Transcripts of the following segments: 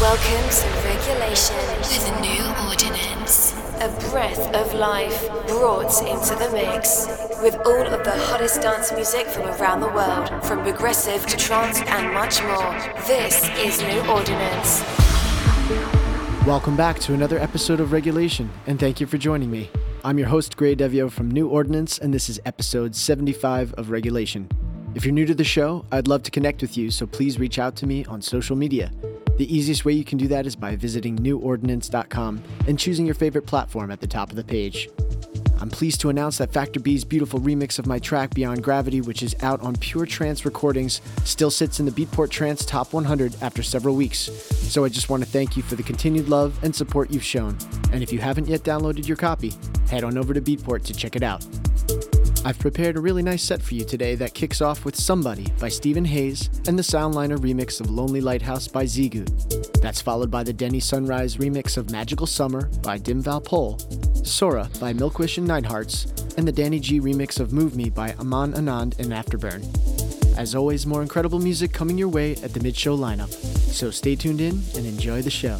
Welcome to Regulation with a new ordinance. A breath of life brought into the mix. With all of the hottest dance music from around the world, from progressive to trance and much more. This is New Ordinance. Welcome back to another episode of Regulation, and thank you for joining me. I'm your host, Gray Devio from New Ordinance, and this is episode 75 of Regulation. If you're new to the show, I'd love to connect with you, so please reach out to me on social media. The easiest way you can do that is by visiting newordinance.com and choosing your favorite platform at the top of the page. I'm pleased to announce that Factor B's beautiful remix of my track Beyond Gravity, which is out on Pure Trance Recordings, still sits in the Beatport Trance Top 100 after several weeks. So I just want to thank you for the continued love and support you've shown. And if you haven't yet downloaded your copy, head on over to Beatport to check it out. I've prepared a really nice set for you today that kicks off with Somebody by Stephen Hayes and the Soundliner remix of Lonely Lighthouse by Zigu. That's followed by the Denny Sunrise remix of Magical Summer by Dim Valpole, Sora by Milkwish and Nighthearts, and the Danny G remix of Move Me by Aman Anand and Afterburn. As always, more incredible music coming your way at the mid show lineup. So stay tuned in and enjoy the show.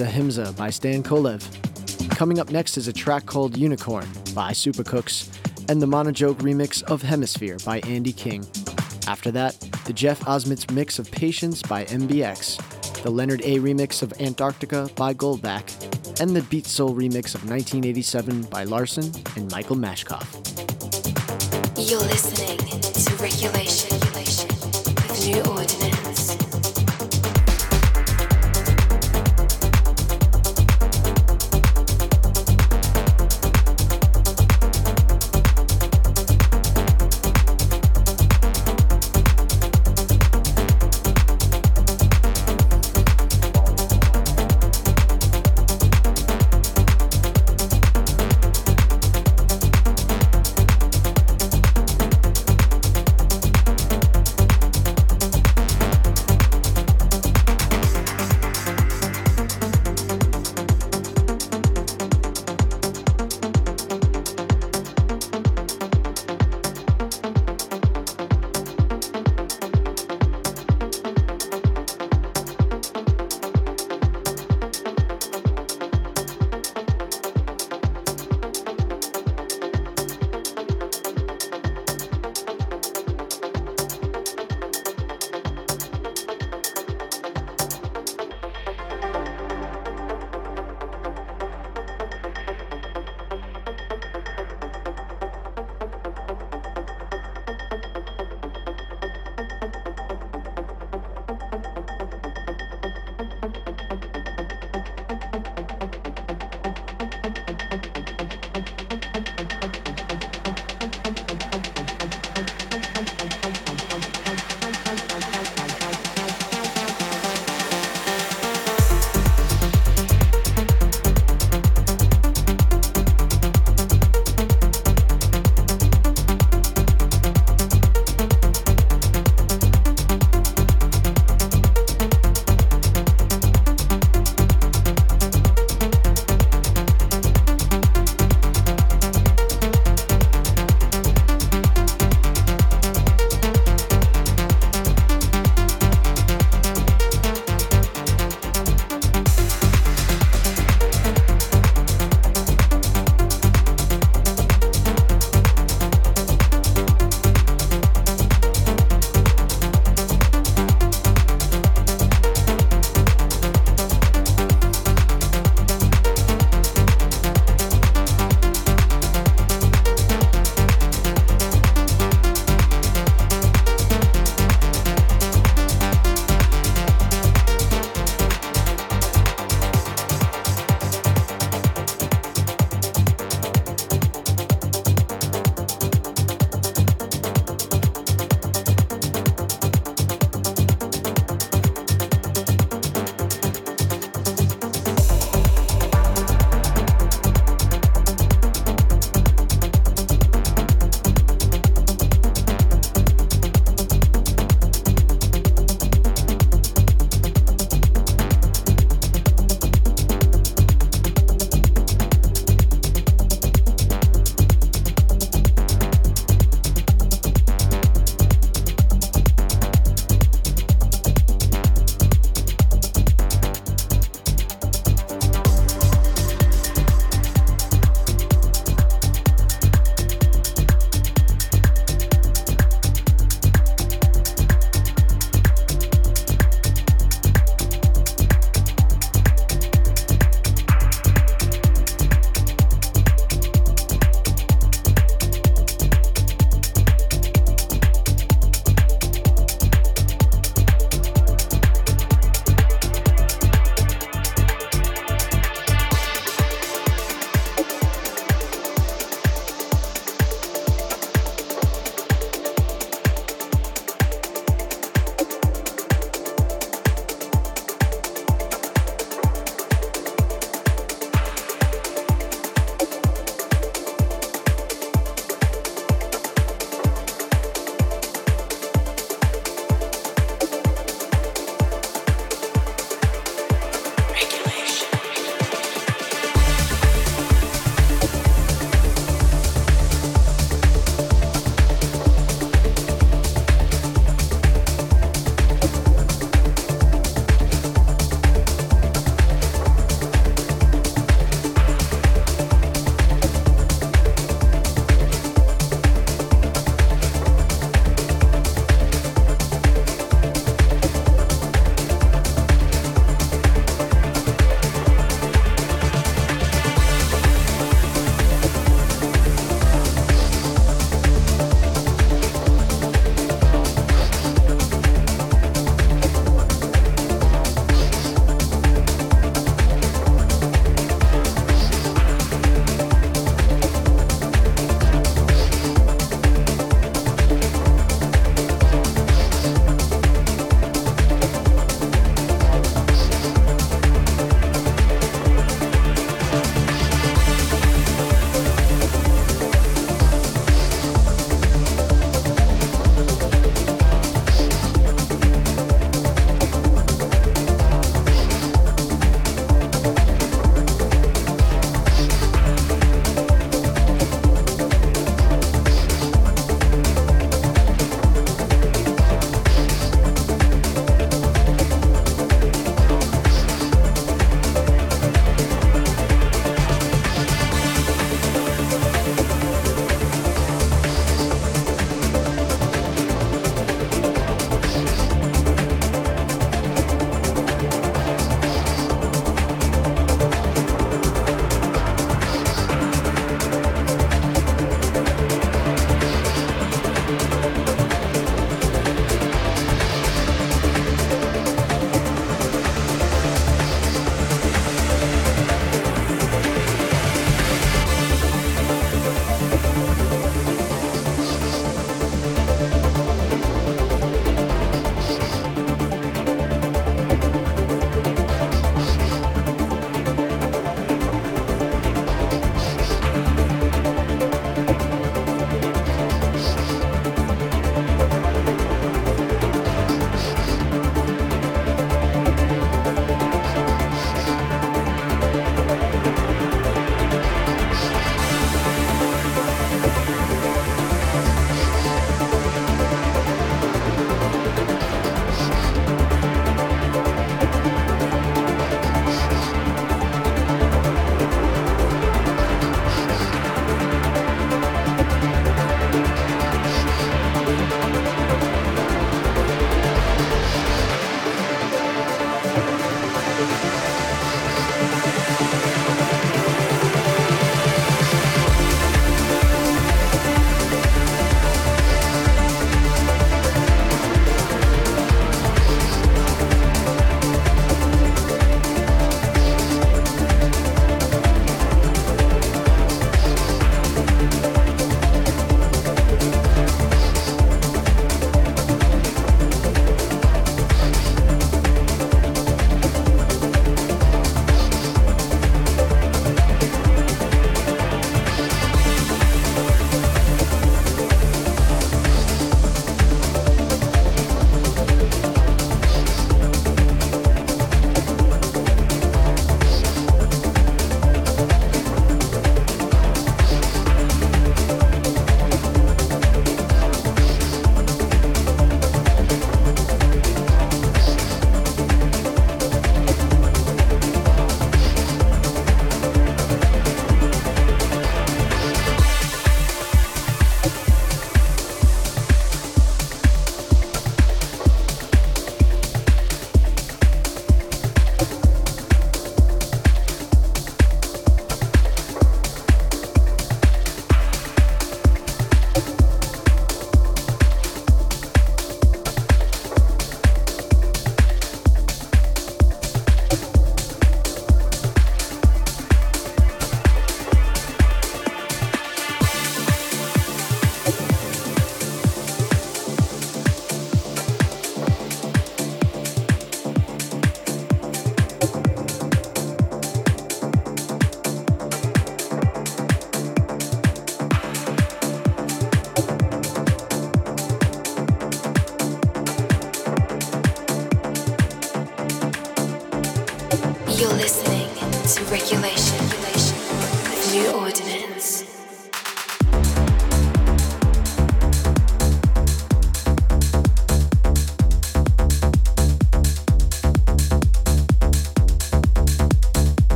Ahimsa by Stan Kolev. Coming up next is a track called Unicorn by Supercooks and the Monojoke remix of Hemisphere by Andy King. After that, the Jeff Osmitz mix of Patience by MBX, the Leonard A remix of Antarctica by Goldback, and the Beat Soul remix of 1987 by Larson and Michael Mashkoff. You're listening to Regulation with New Ordinance.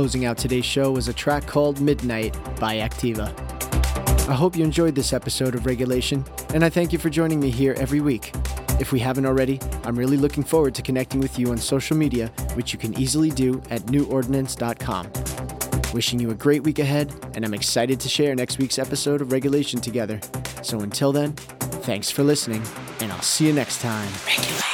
Closing out today's show was a track called Midnight by Activa. I hope you enjoyed this episode of Regulation, and I thank you for joining me here every week. If we haven't already, I'm really looking forward to connecting with you on social media, which you can easily do at newordinance.com. Wishing you a great week ahead, and I'm excited to share next week's episode of Regulation together. So until then, thanks for listening, and I'll see you next time. Regulation.